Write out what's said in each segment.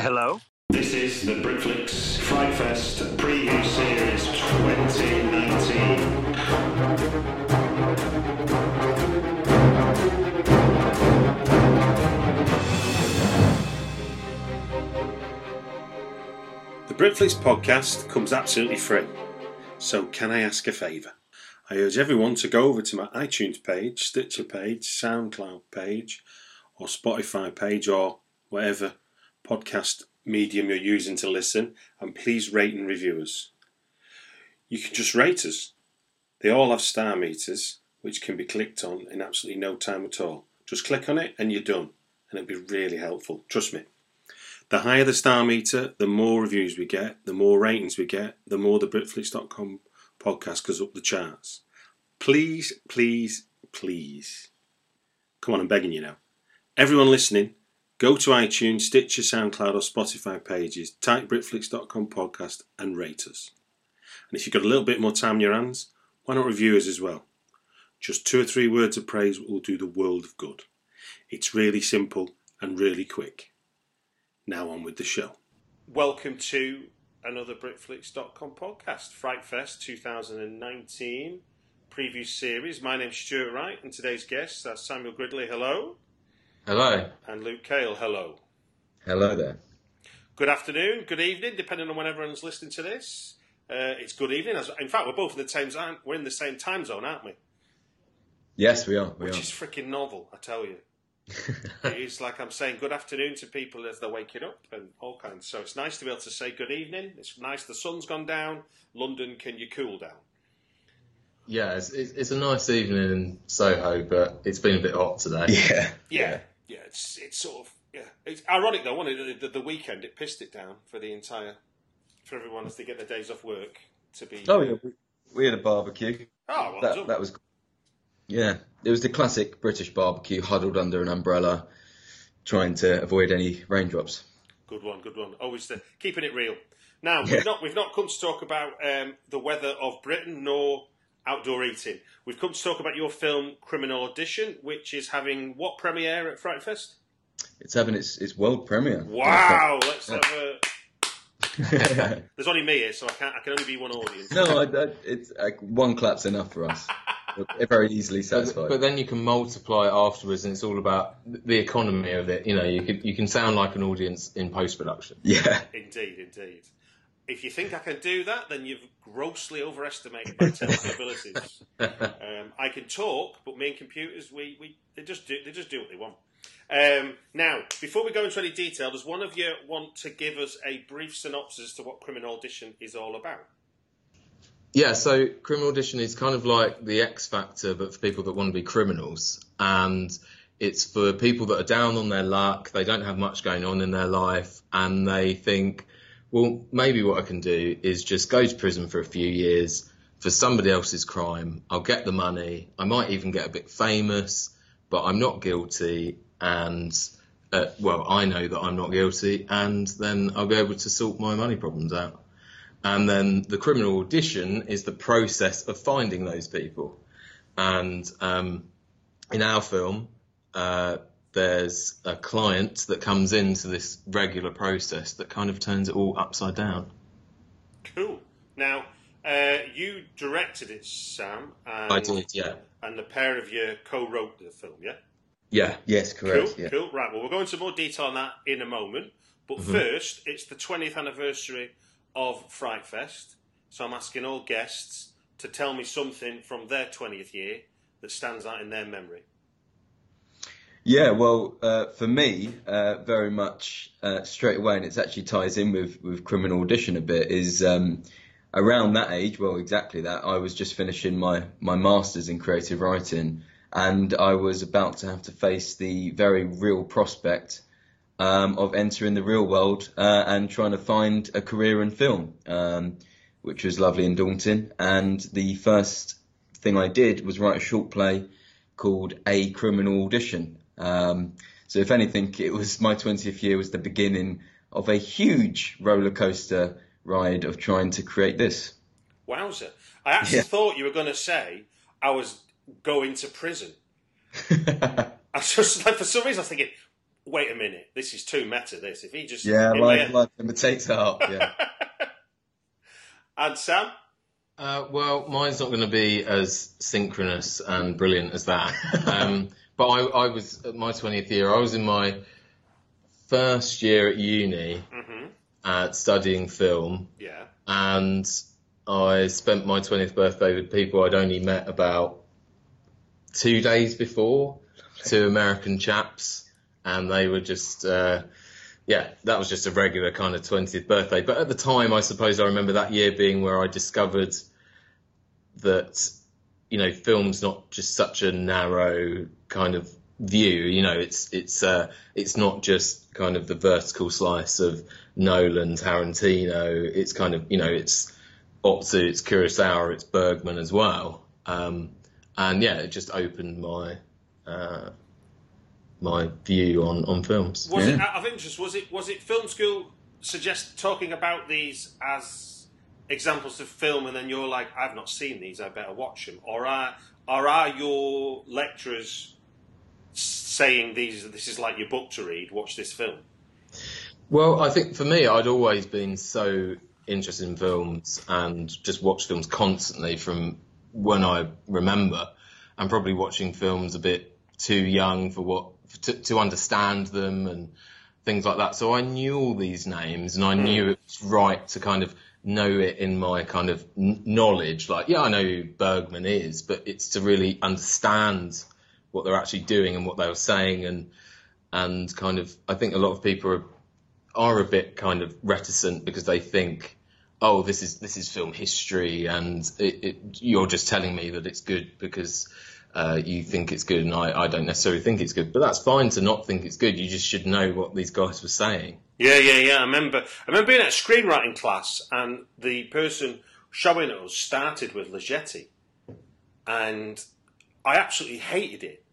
Hello. This is the Britflicks Fright Fest Preview Series 2019. The Britflicks podcast comes absolutely free. So, can I ask a favour? I urge everyone to go over to my iTunes page, Stitcher page, SoundCloud page, or Spotify page, or whatever podcast medium you're using to listen, and please rate and review us. You can just rate us. They all have star meters, which can be clicked on in absolutely no time at all. Just click on it and you're done, and it'll be really helpful. Trust me. The higher the star meter, the more reviews we get, the more ratings we get, the more the Britflicks.com podcast goes up the charts. Please, please, please. Come on, I'm begging you now. Everyone listening, go to iTunes, Stitcher, SoundCloud, or Spotify pages, type Britflicks.com podcast, and rate us. And if you've got a little bit more time in your hands, why not review us as well? Just two or three words of praise will do the world of good. It's really simple and really quick. Now on with the show. Welcome to another Britflicks.com podcast, Frightfest 2019 preview series. My name's Stuart Wright, and today's guests are Samuel Gridley, hello, Hello. and Luke Kaile, hello. Hello there. Good afternoon, good evening, depending on when everyone's listening to this. Uh, it's good evening. In fact, we're both in the same zone. We're in the same time zone, aren't we? Yes, we are. We Which are. is freaking novel, I tell you. it is like I'm saying good afternoon to people as they're waking up and all kinds. So it's nice to be able to say good evening. It's nice the sun's gone down. London, can you cool down? Yeah, it's, it's, it's a nice evening in Soho, but it's been a bit hot today. Yeah. Yeah, yeah. It's it's sort of yeah. It's ironic though, wasn't it? The, the, the weekend it pissed it down for the entire for everyone as they get their days off work to be. Oh yeah, we, we had a barbecue. Oh, well that done. that was Yeah, it was the classic British barbecue, huddled under an umbrella, trying to avoid any raindrops. Good one, good one. Always the, keeping it real. Now we've not we've not come to talk about um, the weather of Britain nor outdoor eating. We've come to talk about your film Criminal Audition, which is having what premiere at Fright Fest? It's having its, its world premiere. Wow! Let's have a. There's only me here, so I can't. I can only be one audience. no, I, I, it's like, one clap's enough for us. We're very easily But, satisfied. but then you can multiply it afterwards, and it's all about the economy of it. You know, you can you can sound like an audience in post production. yeah, Indeed, indeed. If you think I can do that, then you've grossly overestimated my technical abilities. Um, I can talk, but me and computers, we, we they just do they just do what they want. Um, now, before we go into any detail, does one of you want to give us a brief synopsis to what Criminal Audition is all about? Yeah, so Criminal Audition is kind of like the X Factor, but for people that want to be criminals. And it's for people that are down on their luck, they don't have much going on in their life, and they think, well, maybe what I can do is just go to prison for a few years for somebody else's crime. I'll get the money. I might even get a bit famous, but I'm not guilty, and uh, well, I know that I'm not guilty, and then I'll be able to sort my money problems out. And then the criminal audition is the process of finding those people. And um, in our film, uh, there's a client that comes into this regular process that kind of turns it all upside down. Cool. Now, uh, you directed it, Sam. And, I did, yeah. And the pair of you co-wrote the film, yeah? Yeah. Yes, correct. Cool, yeah. cool. Right, well, we'll go into more detail on that in a moment. But Mm-hmm. first, it's the 20th anniversary of Fright Fest. So I'm asking all guests to tell me something from their 20th year that stands out in their memory. Yeah, well, uh, for me, uh, very much uh, straight away, and it actually ties in with, with criminal audition a bit, is um, around that age, well, exactly that, I was just finishing my, my master's in creative writing, and I was about to have to face the very real prospect um, of entering the real world uh, and trying to find a career in film, um, which was lovely and daunting. And the first thing I did was write a short play called A Criminal Audition. Um, so if anything, it was my 20th year was the beginning of a huge roller coaster ride of trying to create this. Wowzer. I actually Yeah. thought you were going to say I was going to prison. I just like, for some reason, I was thinking, wait a minute, this is too meta, this. If he just. yeah, in life, my- life imitates art. Yeah. And Sam? Uh, well, mine's not going to be as synchronous and brilliant as that. Um, but I, I was at my 20th year. I was in my first year at uni, hmm uh, studying film, Yeah. and I spent my 20th birthday with people I'd only met about two days before, two American chaps, and they were just, uh, yeah, that was just a regular kind of 20th birthday. But at the time, I suppose I remember that year being where I discovered that, you know, film's not just such a narrow kind of view. You know, it's it's uh, it's not just kind of the vertical slice of Nolan, Tarantino. It's kind of you know, it's Ozu, it's Kurosawa, it's Bergman as well. Um, and yeah, it just opened my uh, my view on on films. Was it out of interest? Was it was it film school suggest talking about these as examples of film, and then you're like, I've not seen these, I better watch them, or are or are your lecturers saying these this is like your book to read, watch this film? Well, I think for me, I'd always been so interested in films and just watched films constantly from when I remember, and probably watching films a bit too young for what to, to understand them and things like that. So I knew all these names, and I hmm. knew it was right to kind of know it in my kind of knowledge. Like, yeah, I know who Bergman is, but it's to really understand what they're actually doing and what they were saying, and and kind of I think a lot of people are are a bit kind of reticent because they think, oh, this is this is film history, and it, it, you're just telling me that it's good because uh, you think it's good, and I, I don't necessarily think it's good. But that's fine to not think it's good. You just should know what these guys were saying. Yeah, yeah, yeah. I remember. I remember being at a screenwriting class, and the person showing us started with Ligeti, and I absolutely hated it.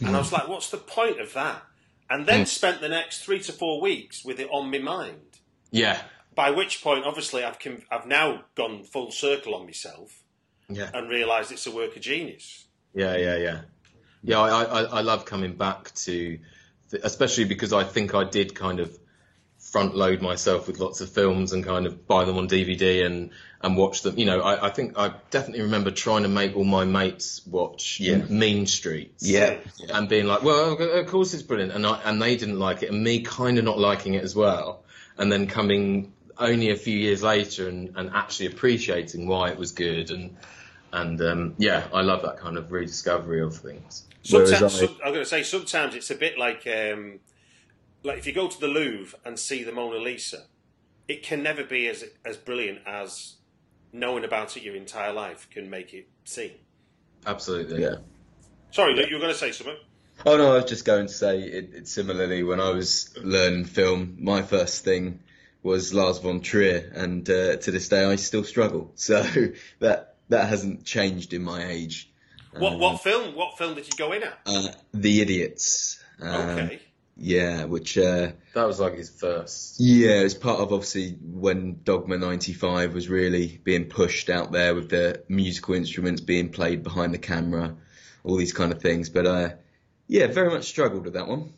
And I was like, "What's the point of that?" And then spent the next three to four weeks with it on my mind. Yeah, By which point, obviously, I've com- I've now gone full circle on myself yeah, and realised it's a work of genius. Yeah, yeah, yeah. Yeah, I, I, I love coming back to, th- especially because I think I did kind of front load myself with lots of films and kind of buy them on DVD and, and watch them. You know, I, I think I definitely remember trying to make all my mates watch Yeah. Mean Streets. Yeah. And being like, well, of course it's brilliant. And I, and they didn't like it and me kind of not liking it as well. And then coming only a few years later and, and actually appreciating why it was good. And, and, um, yeah, I love that kind of rediscovery of things. Sometimes, I- some, I'm going to say sometimes it's a bit like um, like if you go to the Louvre and see the Mona Lisa, it can never be as as brilliant as knowing about it your entire life can make it seem. Absolutely. Yeah. Sorry, Luke, you were going to say something. Oh no, I was just going to say it, it similarly when I was learning film, my first thing was Lars von Trier, and uh, to this day I still struggle. So that that hasn't changed in my age. What what film? What film did you go in at? Uh, the Idiots. Um, Okay. Yeah, which uh, That was like his first. yeah, it's part of obviously when Dogma '95 was really being pushed out there with the musical instruments being played behind the camera, all these kind of things. But uh, yeah, very much struggled with that one.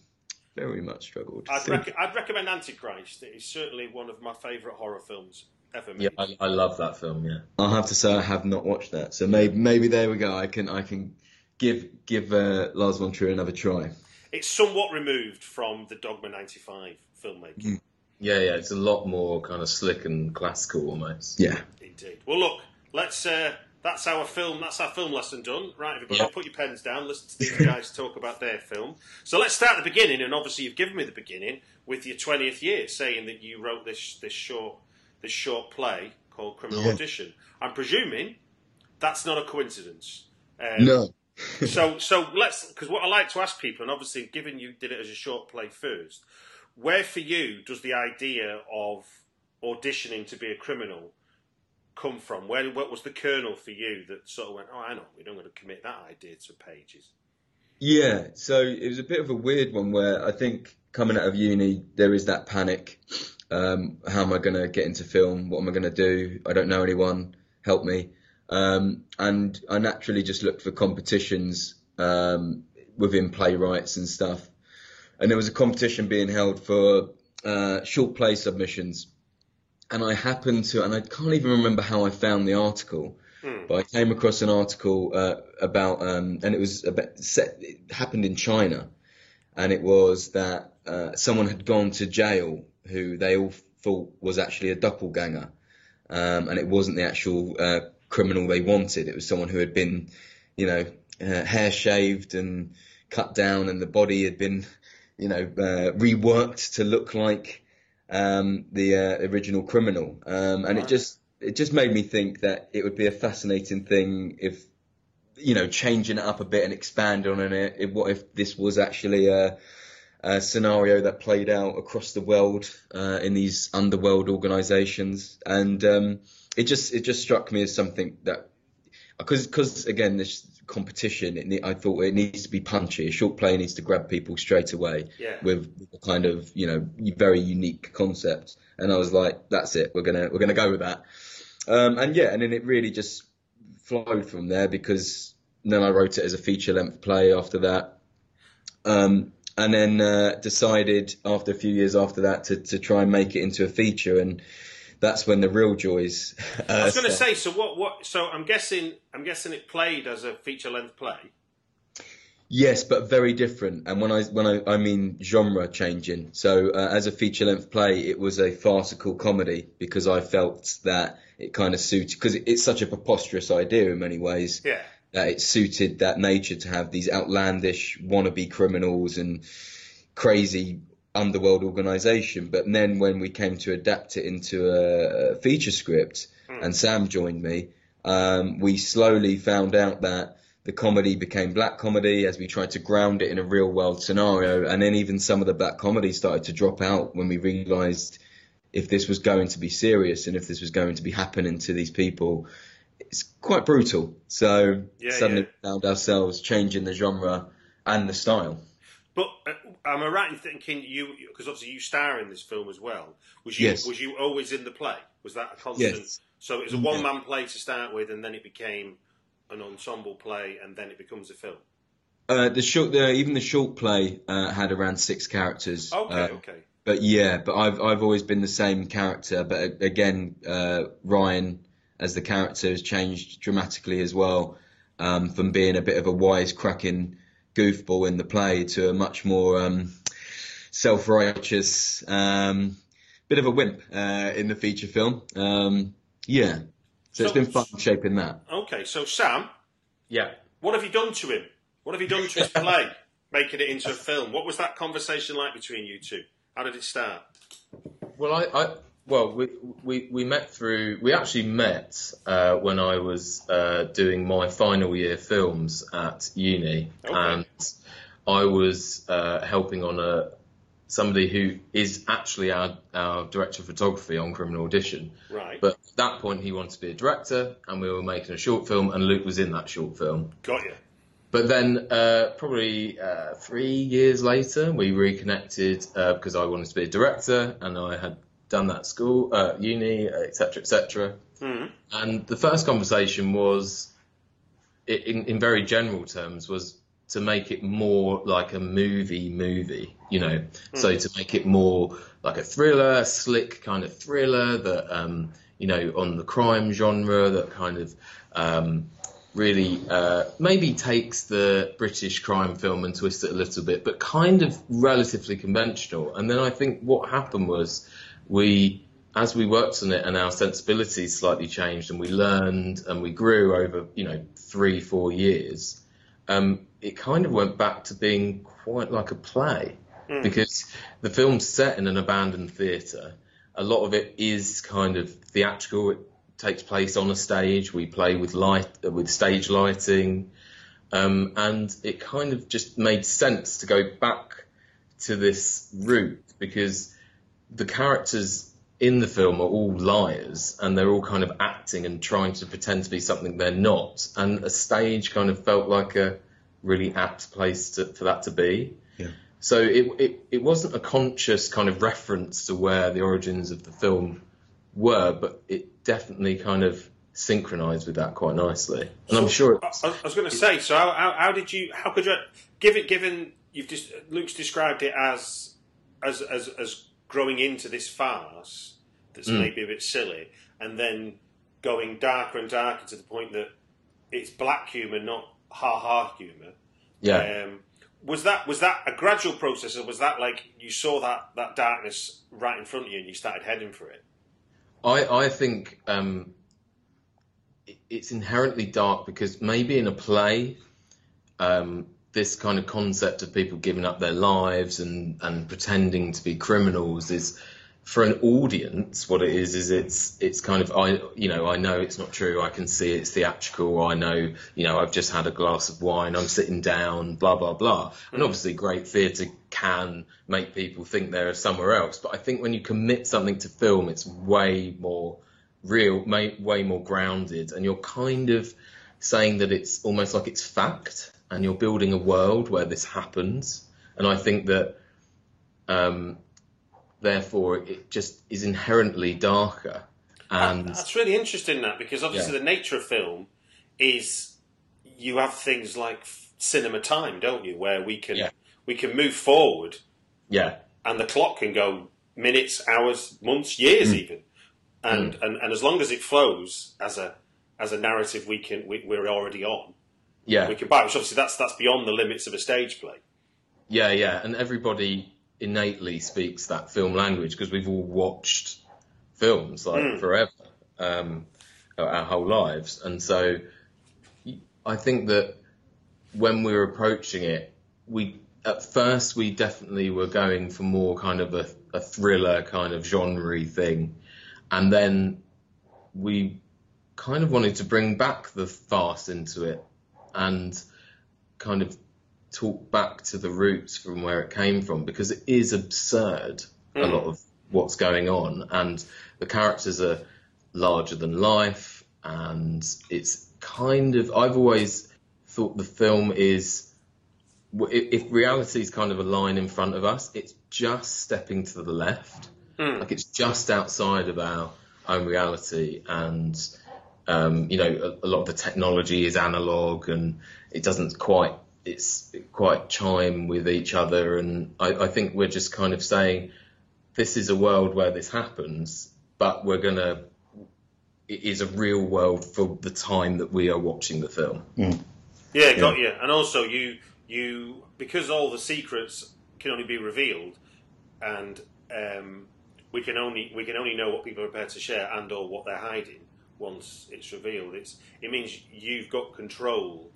Very much struggled. I'd, rec- I'd recommend Antichrist. It is certainly one of my favourite horror films ever made. Yeah, I, I love that film. Yeah. I'll have to say I have not watched that, so maybe maybe there we go. I can I can give give uh, Lars von Trier another try. It's somewhat removed from the Dogma 95 filmmaking. Yeah, yeah. It's a lot more kind of slick and classical almost. Yeah. Indeed. Well, look, let's. Uh, that's our film. That's our film lesson done. Right, everybody, Yeah. put your pens down. Listen to these guys talk about their film. So let's start at the beginning. And obviously, you've given me the beginning with your twentieth year, saying that you wrote this this short this short play called Criminal Yeah. Audition. I'm presuming that's not a coincidence. Um, No. so so let's because what I like to ask people, and obviously given you did it as a short play first, where for you does the idea of auditioning to be a criminal come from? Where what was the kernel for you that sort of went, oh, I know, we're not going to commit that idea to pages. Yeah, so it was a bit of a weird one where I think coming out of uni, there is that panic. Um, how am I going to get into film? What am I going to do? I don't know anyone. Help me. Um, and I naturally just looked for competitions um, within playwrights and stuff. And there was a competition being held for uh, short play submissions. And I happened to, and I can't even remember how I found the article, but I came across an article uh, about, um, and it was about, set, it happened in China, and it was that uh, someone had gone to jail who they all thought was actually a doppelganger, um, and it wasn't the actual uh, criminal they wanted. It was someone who had been, you know, uh, hair shaved and cut down, and the body had been, you know, uh, reworked to look like um, the uh, original criminal, um, and it just it just made me think that it would be a fascinating thing if you know changing it up a bit and expand on it. What if this was actually a, a scenario that played out across the world uh, in these underworld organisations, and um, it just it just struck me as something that because because again this competition it, ne- I thought it needs to be punchy. A short play needs to grab people straight away Yeah. with a kind of you know very unique concept. And I was like, that's it. We're gonna we're gonna go with that. Um, and yeah, and then it really just flowed from there because then I wrote it as a feature length play after that. Um, and then uh, decided after a few years after that to, to try and make it into a feature and that's when the real joys. Uh, I was going to say, so what? What? So I'm guessing, I'm guessing it played as a feature length play. Yes, but very different. And when I when I, I mean genre changing. So uh, as a feature length play, it was a farcical comedy because I felt that it kind of suited because it, it's such a preposterous idea in many ways Yeah. That it suited that nature to have these outlandish wannabe criminals and crazy underworld organization. But then when we came to adapt it into a, feature script, and Sam joined me, um, we slowly found out that the comedy became black comedy as we tried to ground it in a real world scenario. And then even some of the black comedy started to drop out when we realized if this was going to be serious and if this was going to be happening to these people, it's quite brutal. So Yeah, suddenly yeah. we found ourselves changing the genre and the style. But uh, am I right in thinking you? Because obviously you star in this film as well. Was you? Yes. Was you always in the play? Was that a constant? Yes. So it was a one man play to start with, and then it became an ensemble play, and then it becomes a film. Uh, the short, the, even the short play uh, had around six characters. Okay, Uh, okay. But yeah, but I've I've always been the same character. But again, uh, Ryan as the character has changed dramatically as well, um, from being a bit of a wisecracking goofball in the play to a much more um, self-righteous, um, bit of a wimp uh, in the feature film. Um, yeah, so, it's been fun shaping that. Okay, so Sam, Yeah. what have you done to him? What have you done to his play, making it into a film? What was that conversation like between you two? How did it start? Well, I, I well, we, we we met through. We actually met uh, when I was uh, doing my final year films at uni, Okay. and I was uh, helping on a somebody who is actually our our director of photography on Criminal Audition. Right, But at that point, he wanted to be a director, and we were making a short film, and Luke was in that short film. got you. but then, uh, probably uh, three years later, we reconnected uh, because I wanted to be a director, and I had done that at school, uh, uni, etc., etc. Mhm. And the first conversation was, in, in very general terms, was to make it more like a movie movie, you know, so to make it more like a thriller, slick kind of thriller that, um, you know, on the crime genre that kind of um, really uh, maybe takes the British crime film and twists it a little bit, but kind of relatively conventional. And then I think what happened was we, as we worked on it and our sensibilities slightly changed and we learned and we grew over, you know, three, four years, um, it kind of went back to being quite like a play because the film's set in an abandoned theatre. A lot of it is kind of theatrical. It takes place on a stage. We play with light, uh, with stage lighting, um, and it kind of just made sense to go back to this route because the characters in the film are all liars and they're all kind of acting and trying to pretend to be something they're not. And a stage kind of felt like a really apt place to, for that to be. Yeah. So it, it it wasn't a conscious kind of reference to where the origins of the film were, but it definitely kind of synchronized with that quite nicely. And I'm sure I, I was going to say. So how, how, how did you? How could you? Given given you've just Luke's described it as as as as growing into this farce that's Mm. maybe a bit silly, and then going darker and darker to the point that it's black humour, not ha ha humour. yeah. Um, was that was that a gradual process, or was that like you saw that that darkness right in front of you and you started heading for it? I, I think um, it- it's inherently dark because maybe in a play, um, this kind of concept of people giving up their lives and, and pretending to be criminals is for an audience what it is is it's it's kind of I you know I know it's not true. I can see it's theatrical. I know you know I've just had a glass of wine. I'm sitting down blah blah blah. And mm. obviously great theatre can make people think they're somewhere else. But I think when you commit something to film it's way more real way more grounded. And you're kind of saying that it's almost like it's fact and you're building a world where this happens and I think that um, therefore it just is inherently darker and That's really interesting, that because obviously Yeah. the nature of film is you have things like cinema time, don't you, where we can Yeah. we can move forward yeah and the clock can go minutes, hours, months, years, Hmm. even, and, and and as long as it flows as a as a narrative, we can we, we're already on. Yeah We can buy, which obviously that's that's beyond the limits of a stage play. Yeah, yeah, and everybody innately speaks that film language because we've all watched films like forever, um, our whole lives, and so I think that when we were approaching it, we at first we definitely were going for more kind of a, a thriller kind of genre thing, and then we kind of wanted to bring back the farce into it and kind of talk back to the roots from where it came from because it is absurd a mm. lot of what's going on. And the characters are larger than life and it's kind of I've always thought the film is if reality is kind of a line in front of us it's just stepping to the left. Mm. Like it's just outside of our own reality and um, you know, a, a lot of the technology is analog and it doesn't quite, it's quite chime with each other. And I, I think we're just kind of saying, this is a world where this happens, but we're going to, it is a real world for the time that we are watching the film. Yeah, got you. And also, you you because all the secrets can only be revealed, and um, we can only we can only know what people are prepared to share and or what they're hiding once it's revealed. It's it means you've got control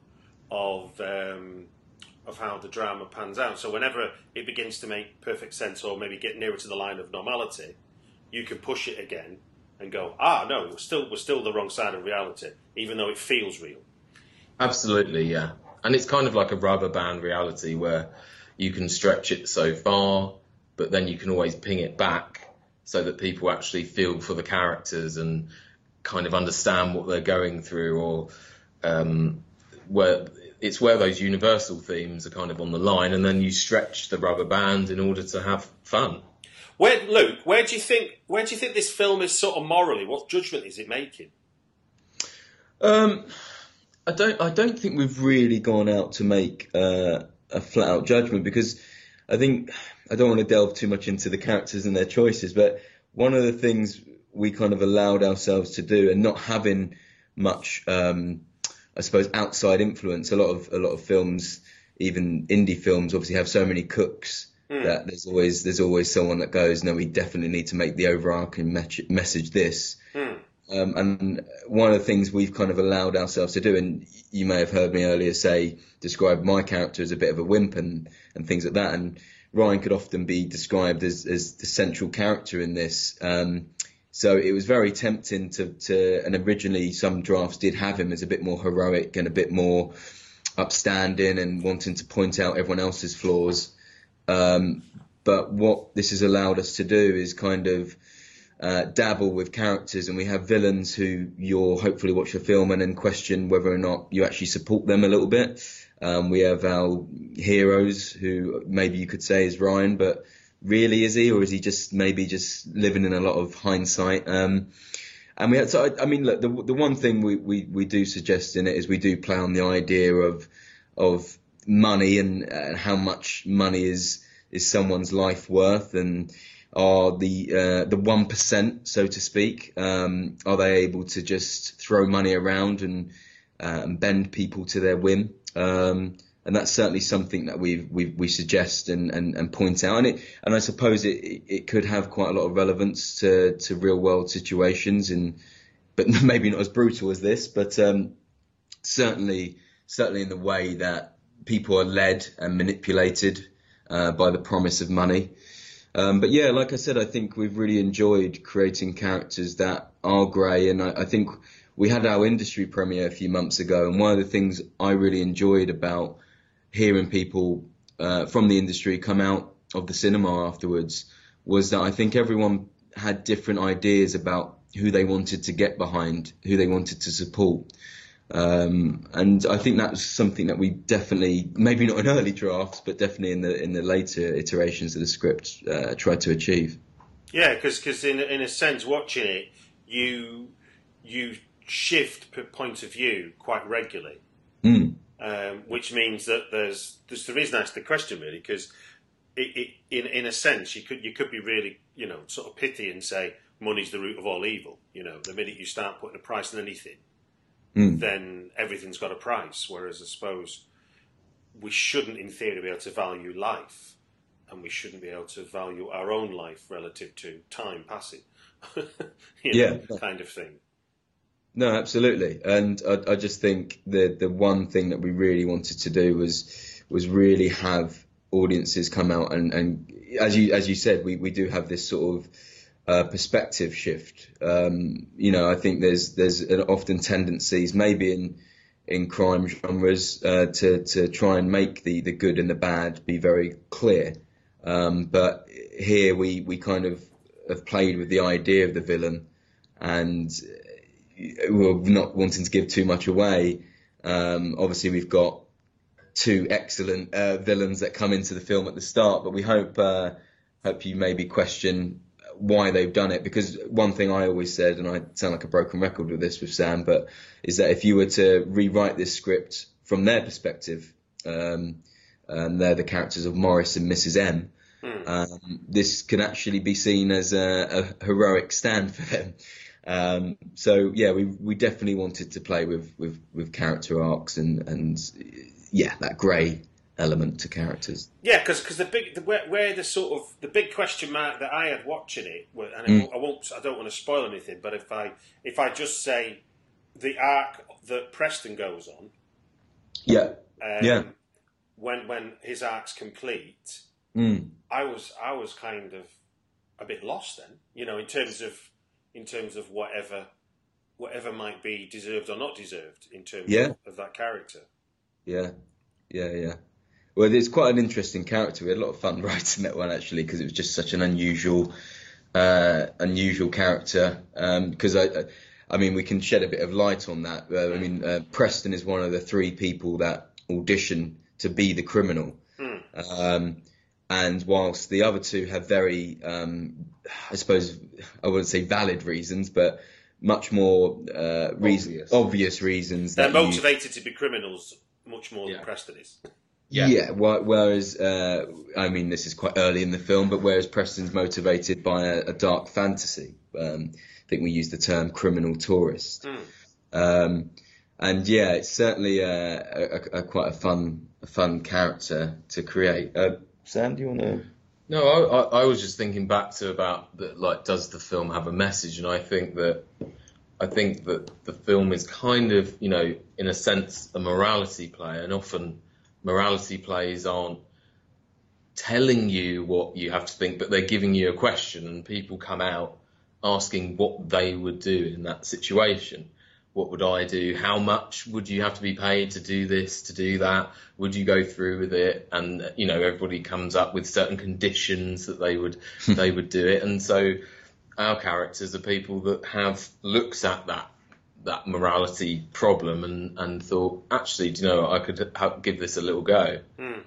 of um, of how the drama pans out. So whenever it begins to make perfect sense or maybe get nearer to the line of normality, you can push it again and go, ah, no, we're still we're still the wrong side of reality, even though it feels real. Absolutely, yeah. And it's kind of like a rubber band reality where you can stretch it so far, but then you can always ping it back so that people actually feel for the characters and kind of understand what they're going through or um, where it's where those universal themes are kind of on the line, and then you stretch the rubber band in order to have fun. Where, Luke, where do you think where do you think this film is sort of morally? What judgment is it making? Um, I don't. I don't think we've really gone out to make uh, a flat out judgment because I think I don't want to delve too much into the characters and their choices, but one of the things we kind of allowed ourselves to do and not having much, um, I suppose, outside influence. A lot of a lot of films, even indie films, obviously have so many cooks mm. that there's always there's always someone that goes, no, we definitely need to make the overarching me- message this. Mm. Um, and one of the things we've kind of allowed ourselves to do, and you may have heard me earlier say, describe my character as a bit of a wimp and, and things like that. And Ryan could often be described as, as the central character in this. Um, so it was very tempting to, to, and originally some drafts did have him as a bit more heroic and a bit more upstanding and wanting to point out everyone else's flaws. Um, but what this has allowed us to do is kind of uh, dabble with characters, and we have villains who you'll hopefully watch the film and then question whether or not you actually support them a little bit. Um, we have our heroes who maybe you could say is Ryan, but really is he, or is he just maybe just living in a lot of hindsight? Um, and we had, so I, I, mean, look, the the one thing we, we, we do suggest in it is we do play on the idea of of money and, and how much money is is someone's life worth and are the uh, the one percent, so to speak. Um, are they able to just throw money around and, uh, bend people to their whim? Um, and that's certainly something that we we suggest and, and, and point out. And it and I suppose it it could have quite a lot of relevance to, to real world situations, and but maybe not as brutal as this, but um, certainly certainly in the way that people are led and manipulated uh, by the promise of money. Um, but yeah, like I said, I think we've really enjoyed creating characters that are grey, and I, I, think we had our industry premiere a few months ago, and one of the things I really enjoyed about hearing people uh, from the industry come out of the cinema afterwards was that I think everyone had different ideas about who they wanted to get behind, who they wanted to support. Um, and I think that's something that we definitely, maybe not in early drafts, but definitely in the in the later iterations of the script, uh, tried to achieve. Yeah, because in in a sense, watching it, you you shift point of view quite regularly, mm. Um, which means that there's there's the reason I asked the question really because it, it, in in a sense you could you could be really you know sort of pithy and say money's the root of all evil. You know, the minute you start putting a price on anything mm. then everything's got a price. Whereas I suppose we shouldn't, in theory, be able to value life, and we shouldn't be able to value our own life relative to time passing. yeah, kind of thing. No, absolutely, and I, I, just think the the one thing that we really wanted to do was was really have audiences come out and, and as you as you said, we, we do have this sort of uh, perspective shift. Um, you know, I think there's there's an often tendencies, maybe in in crime genres, uh, to to try and make the the good and the bad be very clear. Um, but here we we kind of have played with the idea of the villain, and we're not wanting to give too much away. Um, obviously, we've got two excellent uh, villains that come into the film at the start, but we hope uh, hope you maybe question why they've done it because one thing I always said, and I sound like a broken record with this with Sam, but is that if you were to rewrite this script from their perspective, um, and they're the characters of Morris and Mrs. M, mm. um, this can actually be seen as a, a heroic stand for them. Um, so yeah, we we definitely wanted to play with with, with character arcs and and yeah, that grey element to characters. Yeah, because because the big the, where, where, the sort of the big question mark that I had watching it, and mm. I won't I don't want to spoil anything, but if I if I just say the arc that Preston goes on, yeah, um, yeah, when when his arc's complete, mm. I was I was kind of a bit lost then, you know, in terms of in terms of whatever whatever might be deserved or not deserved in terms yeah. of, of that character. Yeah, yeah, yeah. Well, it's quite an interesting character. We had a lot of fun writing that one actually because it was just such an unusual, uh, unusual character. Because um, I, I mean, we can shed a bit of light on that. Uh, I mean, uh, Preston is one of the three people that audition to be the criminal. Um, and whilst the other two have very, um, I suppose, I wouldn't say valid reasons, but much more uh, reason, Obvious. obvious. reasons. They're that you- motivated to be criminals much more Yeah. than Preston is. Yeah. wh- whereas, uh, I mean, this is quite early in the film, but whereas Preston's motivated by a, a dark fantasy, um, I think we use the term criminal tourist. Um, and yeah, it's certainly a, a, a quite a fun, a fun character to create. Uh, Sam, do you want to? No, I, I, I was just thinking back to about that. Like, does the film have a message? And I think that I think that the film is kind of, you know, in a sense, a morality play, and often morality plays aren't telling you what you have to think, but they're giving you a question, and people come out asking what they would do in that situation. What would I do? How much would you have to be paid to do this, to do that? Would you go through with it? And you know, everybody comes up with certain conditions that they would they would do it. And so, our characters are people that have looked at that that morality problem and and thought, actually, do you know, what? I could ha- give this a little go. Hmm.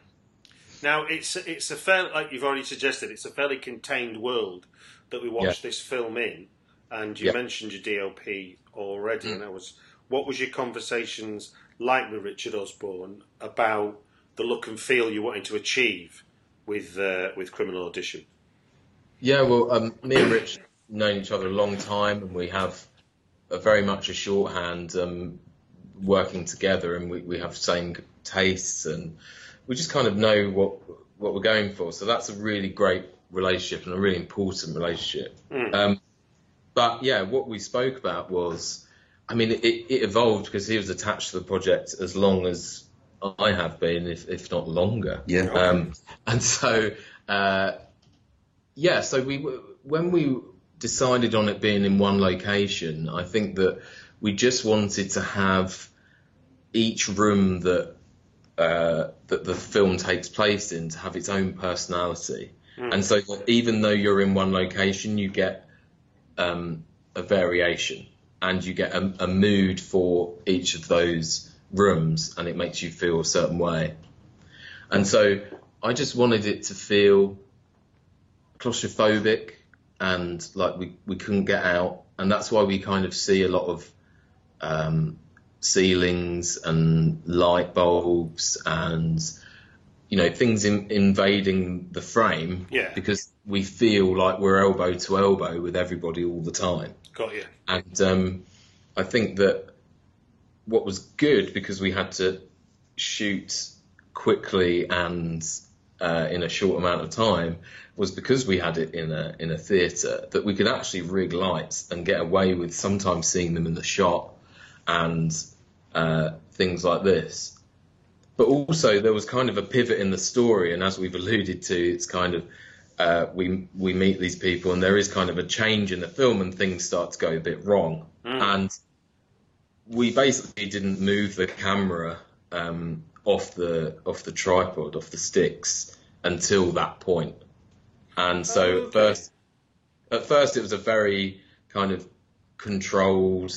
Now it's it's a fair like you've already suggested. It's a fairly contained world that we watch Yeah. this film in, and you Yeah. mentioned your DOP already. And I was, what was your conversations like with Richard Osborne about the look and feel you wanted to achieve with uh, with Criminal Audition? Yeah, well, um, me and Rich known each other a long time, and we have a very much a shorthand um, working together, and we, we have same tastes, and we just kind of know what what we're going for. So that's a really great relationship and a really important relationship. Um, but yeah, what we spoke about was, I mean, it, it evolved because he was attached to the project as long as I have been, if if not longer. Yeah. Um, and so, uh, yeah, so we when we decided on it being in one location, I think that we just wanted to have each room that uh, that the film takes place in to have its own personality, and so that even though you're in one location, you get um, a variation and you get a, a mood for each of those rooms, and it makes you feel a certain way. And so I just wanted it to feel claustrophobic and like we, we couldn't get out. And that's why we kind of see a lot of um, ceilings and light bulbs and, you know, things in, invading the frame Yeah. because we feel like we're elbow to elbow with everybody all the time. Got you. And um, I think that what was good because we had to shoot quickly and uh, in a short amount of time was because we had it in a in a theatre that we could actually rig lights and get away with sometimes seeing them in the shot and uh, things like this. But also there was kind of a pivot in the story, and as we've alluded to, it's kind of uh, we we meet these people, and there is kind of a change in the film, and things start to go a bit wrong. And we basically didn't move the camera um, off the off the tripod, off the sticks, until that point. And so Oh, okay. at first, at first it was a very kind of controlled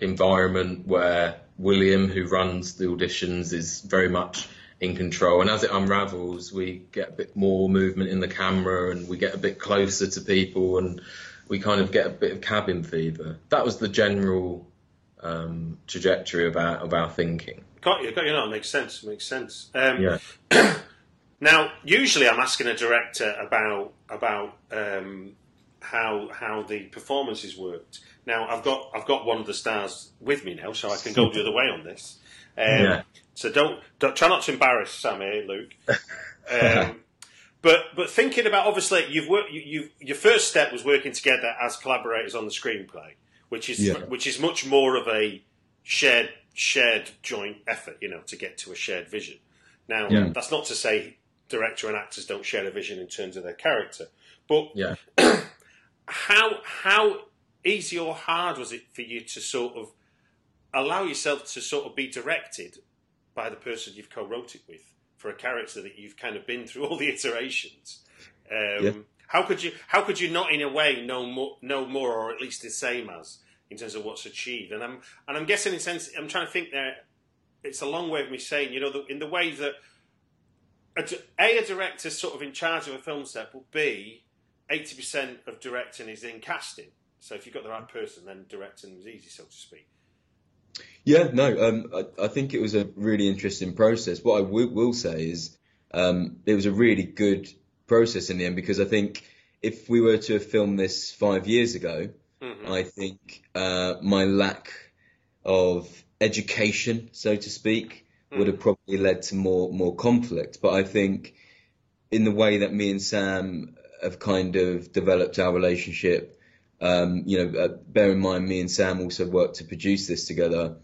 environment where William, who runs the auditions, is very much in control. And as it unravels, we get a bit more movement in the camera and we get a bit closer to people and we kind of get a bit of cabin fever. That was the general um, trajectory of our, of our thinking. Got you. Got you. No, it makes sense. Makes sense. Um, Yeah. Now, usually, I'm asking a director about about um, how how the performances worked. Now, I've got I've got one of the stars with me now, so I can go the other way on this. Um, Yeah. So don't, don't try not to embarrass Sammy, Luke. Um, but but thinking about obviously you've worked you, you your first step was working together as collaborators on the screenplay, which is Yeah. which is much more of a shared shared joint effort, you know, to get to a shared vision. Now Yeah. that's not to say director and actors don't share a vision in terms of their character, but Yeah. how how easy or hard was it for you to sort of allow yourself to sort of be directed by the person you've co-wrote it with for a character that you've kind of been through all the iterations? Um, Yeah. How could you how could you not in a way know more know more or at least the same as in terms of what's achieved? And I'm and I'm guessing in sense I'm trying to think there it's a long way of me saying, you know, the, in the way that a, a, a director's sort of in charge of a film set, but B, 80% of directing is in casting. So if you've got the right person, then directing is easy, so to speak. Yeah, no, um, I, I think it was a really interesting process. What I w- will say is um, it was a really good process in the end because I think if we were to have filmed this five years ago, Mhm. I think uh, my lack of education, so to speak, would have probably led to more more conflict. But I think in the way that me and Sam have kind of developed our relationship, um, you know, uh, bear in mind me and Sam also worked to produce this together.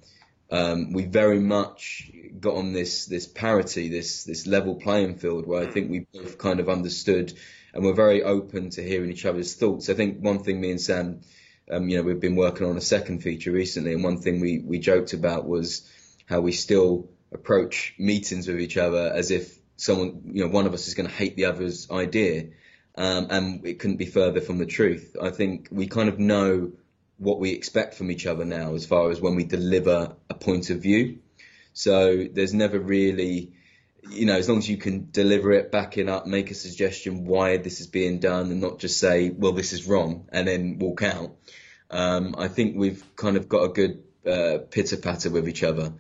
Um, we very much got on this this parity, this this level playing field where I think we both kind of understood and we're very open to hearing each other's thoughts. I think one thing me and Sam, um, you know, we've been working on a second feature recently, and one thing we we joked about was how we still approach meetings with each other as if someone, you know, one of us is going to hate the other's idea, um, and it couldn't be further from the truth. I think we kind of know what we expect from each other now as far as when we deliver a point of view. So there's never really, you know, as long as you can deliver it, back it up, make a suggestion why this is being done, and not just say, well, this is wrong, and then walk out. Um, I think we've kind of got a good uh, pitter patter with each other,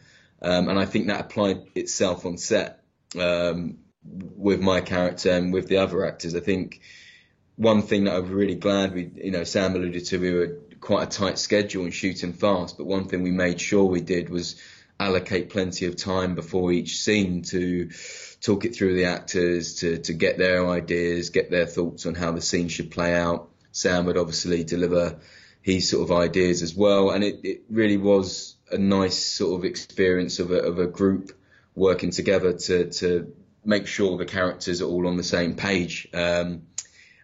um, and I think that applied itself on set um, with my character and with the other actors. I think one thing that I'm really glad we, you know, Sam alluded to, we were quite a tight schedule and shooting fast, but one thing we made sure we did was allocate plenty of time before each scene to talk it through the actors, to, to get their ideas, get their thoughts on how the scene should play out. Sam would obviously deliver his sort of ideas as well, and it, it really was a nice sort of experience of a, of a group working together to, to make sure the characters are all on the same page. Um,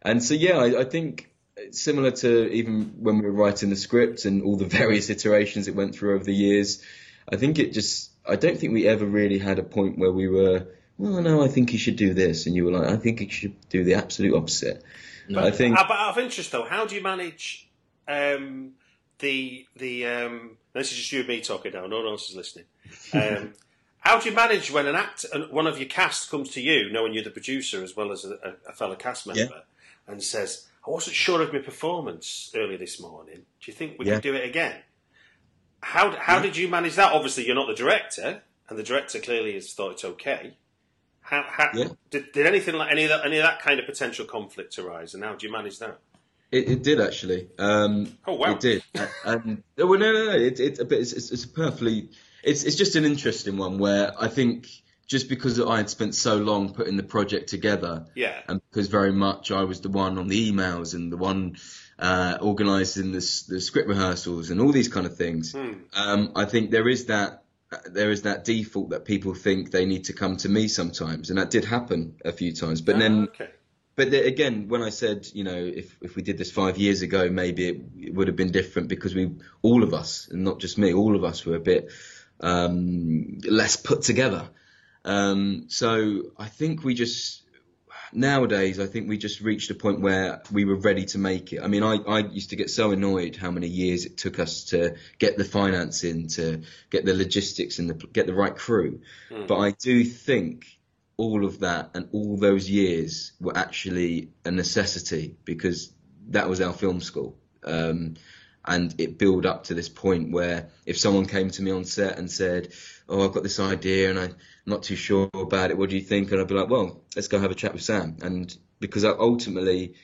and so, yeah, I, I think similar to even when we were writing the script and all the various iterations it went through over the years, I think it just, I don't think we ever really had a point where we were, well, no, I think you should do this. And you were like, I think you should do the absolute opposite. But I think, but out of interest, though, how do you manage um, the the? Um, this is just you and me talking now. No one else is listening. How do you manage when an act, one of your cast comes to you, knowing you're the producer as well as a, a fellow cast member, Yeah. and says, "I wasn't sure of my performance earlier this morning. Do you think we Yeah. could do it again?" How how did you manage that? Obviously, you're not the director, and the director clearly has thought it's okay. How, how Yeah. did, did anything like any of that any of that kind of potential conflict arise, and how do you manage that? It, it did actually. Um, Oh, wow. It did. and well, no, no, no. It, it, it's, it's, it's perfectly. It's it's just an interesting one where I think just because I had spent so long putting the project together, Yeah. and because very much I was the one on the emails and the one uh, organising the, the script rehearsals and all these kind of things. Um, I think there is that there is that default that people think they need to come to me sometimes, and that did happen a few times. But then Ah, okay. But the, again, when I said, you know, if, if we did this five years ago, maybe it, it would have been different because we, all of us, and not just me, all of us were a bit um, less put together. Um, so I think we just, nowadays, I think we just reached a point where we were ready to make it. I mean, I, I used to get so annoyed how many years it took us to get the financing, to get the logistics and the, get the right crew. But I do think all of that and all those years were actually a necessity because that was our film school. Um, and it built up to this point where if someone came to me on set and said, "Oh, I've got this idea and I'm not too sure about it. What do you think?" and I'd be like, "Well, let's go have a chat with Sam." And because ultimately,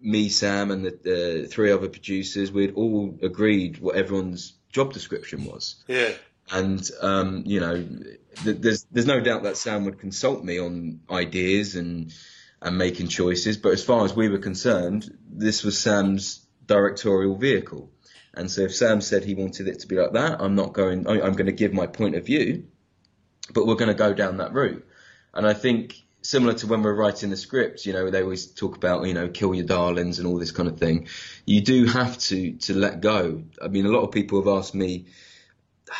me, Sam, and the, the three other producers, we'd all agreed what everyone's job description was Yeah. And um, you know, th- there's there's no doubt that Sam would consult me on ideas and and making choices. But as far as we were concerned, this was Sam's directorial vehicle, and so if Sam said he wanted it to be like that, I'm not going. I- I'm going to give my point of view, but we're going to go down that route. And I think similar to when we're writing the script, you know, they always talk about, you know, kill your darlings and all this kind of thing. You do have to to let go. I mean, a lot of people have asked me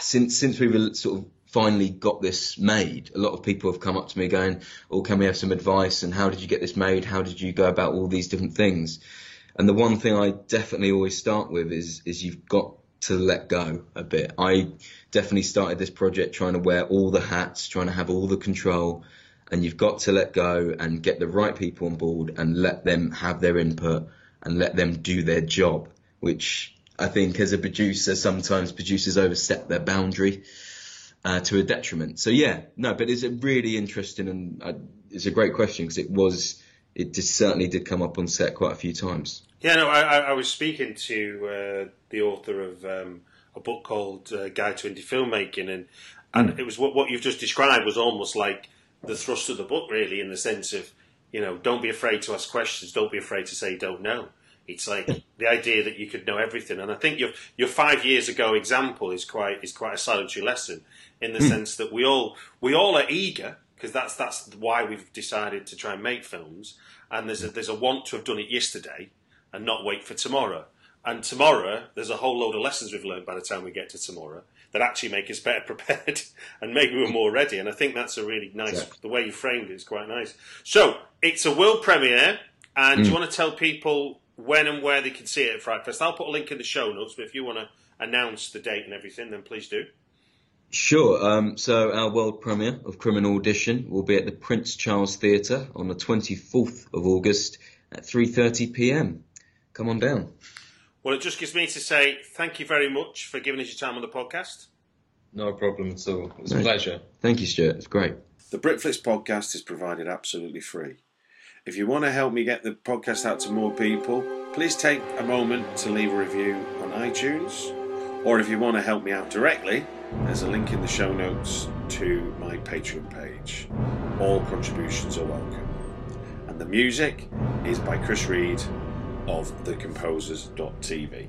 since since we've sort of finally got this made, a lot of people have come up to me going, "Oh, can we have some advice? And how did you get this made? How did you go about all these different things?" And the one thing I definitely always start with is is you've got to let go a bit. I definitely started this project trying to wear all the hats, trying to have all the control, and you've got to let go and get the right people on board and let them have their input and let them do their job, which I think as a producer, sometimes producers overstep their boundary uh, to a detriment. So yeah, no, but it's a really interesting and uh, it's a great question because it was, it just certainly did come up on set quite a few times. Yeah, no, I, I was speaking to uh, the author of um, a book called uh, Guide to Indie Filmmaking, and and mm. it was what what you've just described was almost like the thrust of the book, really, in the sense of you know, don't be afraid to ask questions, don't be afraid to say don't know. It's like the idea that you could know everything, and I think your your five years ago example is quite is quite a salutary lesson in the mm. sense that we all we all are eager because that's that's why we've decided to try and make films, and there's a, there's a want to have done it yesterday and not wait for tomorrow. And tomorrow, there's a whole load of lessons we've learned by the time we get to tomorrow that actually make us better prepared and maybe we're more ready. And I think that's a really nice, the way you framed it is quite nice. So it's a world premiere. And mm. do you mm. want to tell people when and where they can see it at Fright Fest? I'll put a link in the show notes, but if you want to announce the date and everything, then please do. Sure. Um, so our world premiere of Criminal Audition will be at the Prince Charles Theatre on the 24th of August at 3:30 p.m come on down. Well, it just gives me to say thank you very much for giving us your time on the podcast. No problem at all. It's a pleasure. Thank you, Stuart. It's great. The Britflicks podcast is provided absolutely free. If you want to help me get the podcast out to more people, please take a moment to leave a review on iTunes. Or if you want to help me out directly, there's a link in the show notes to my Patreon page. All contributions are welcome. And the music is by Chris Read of thecomposers.tv.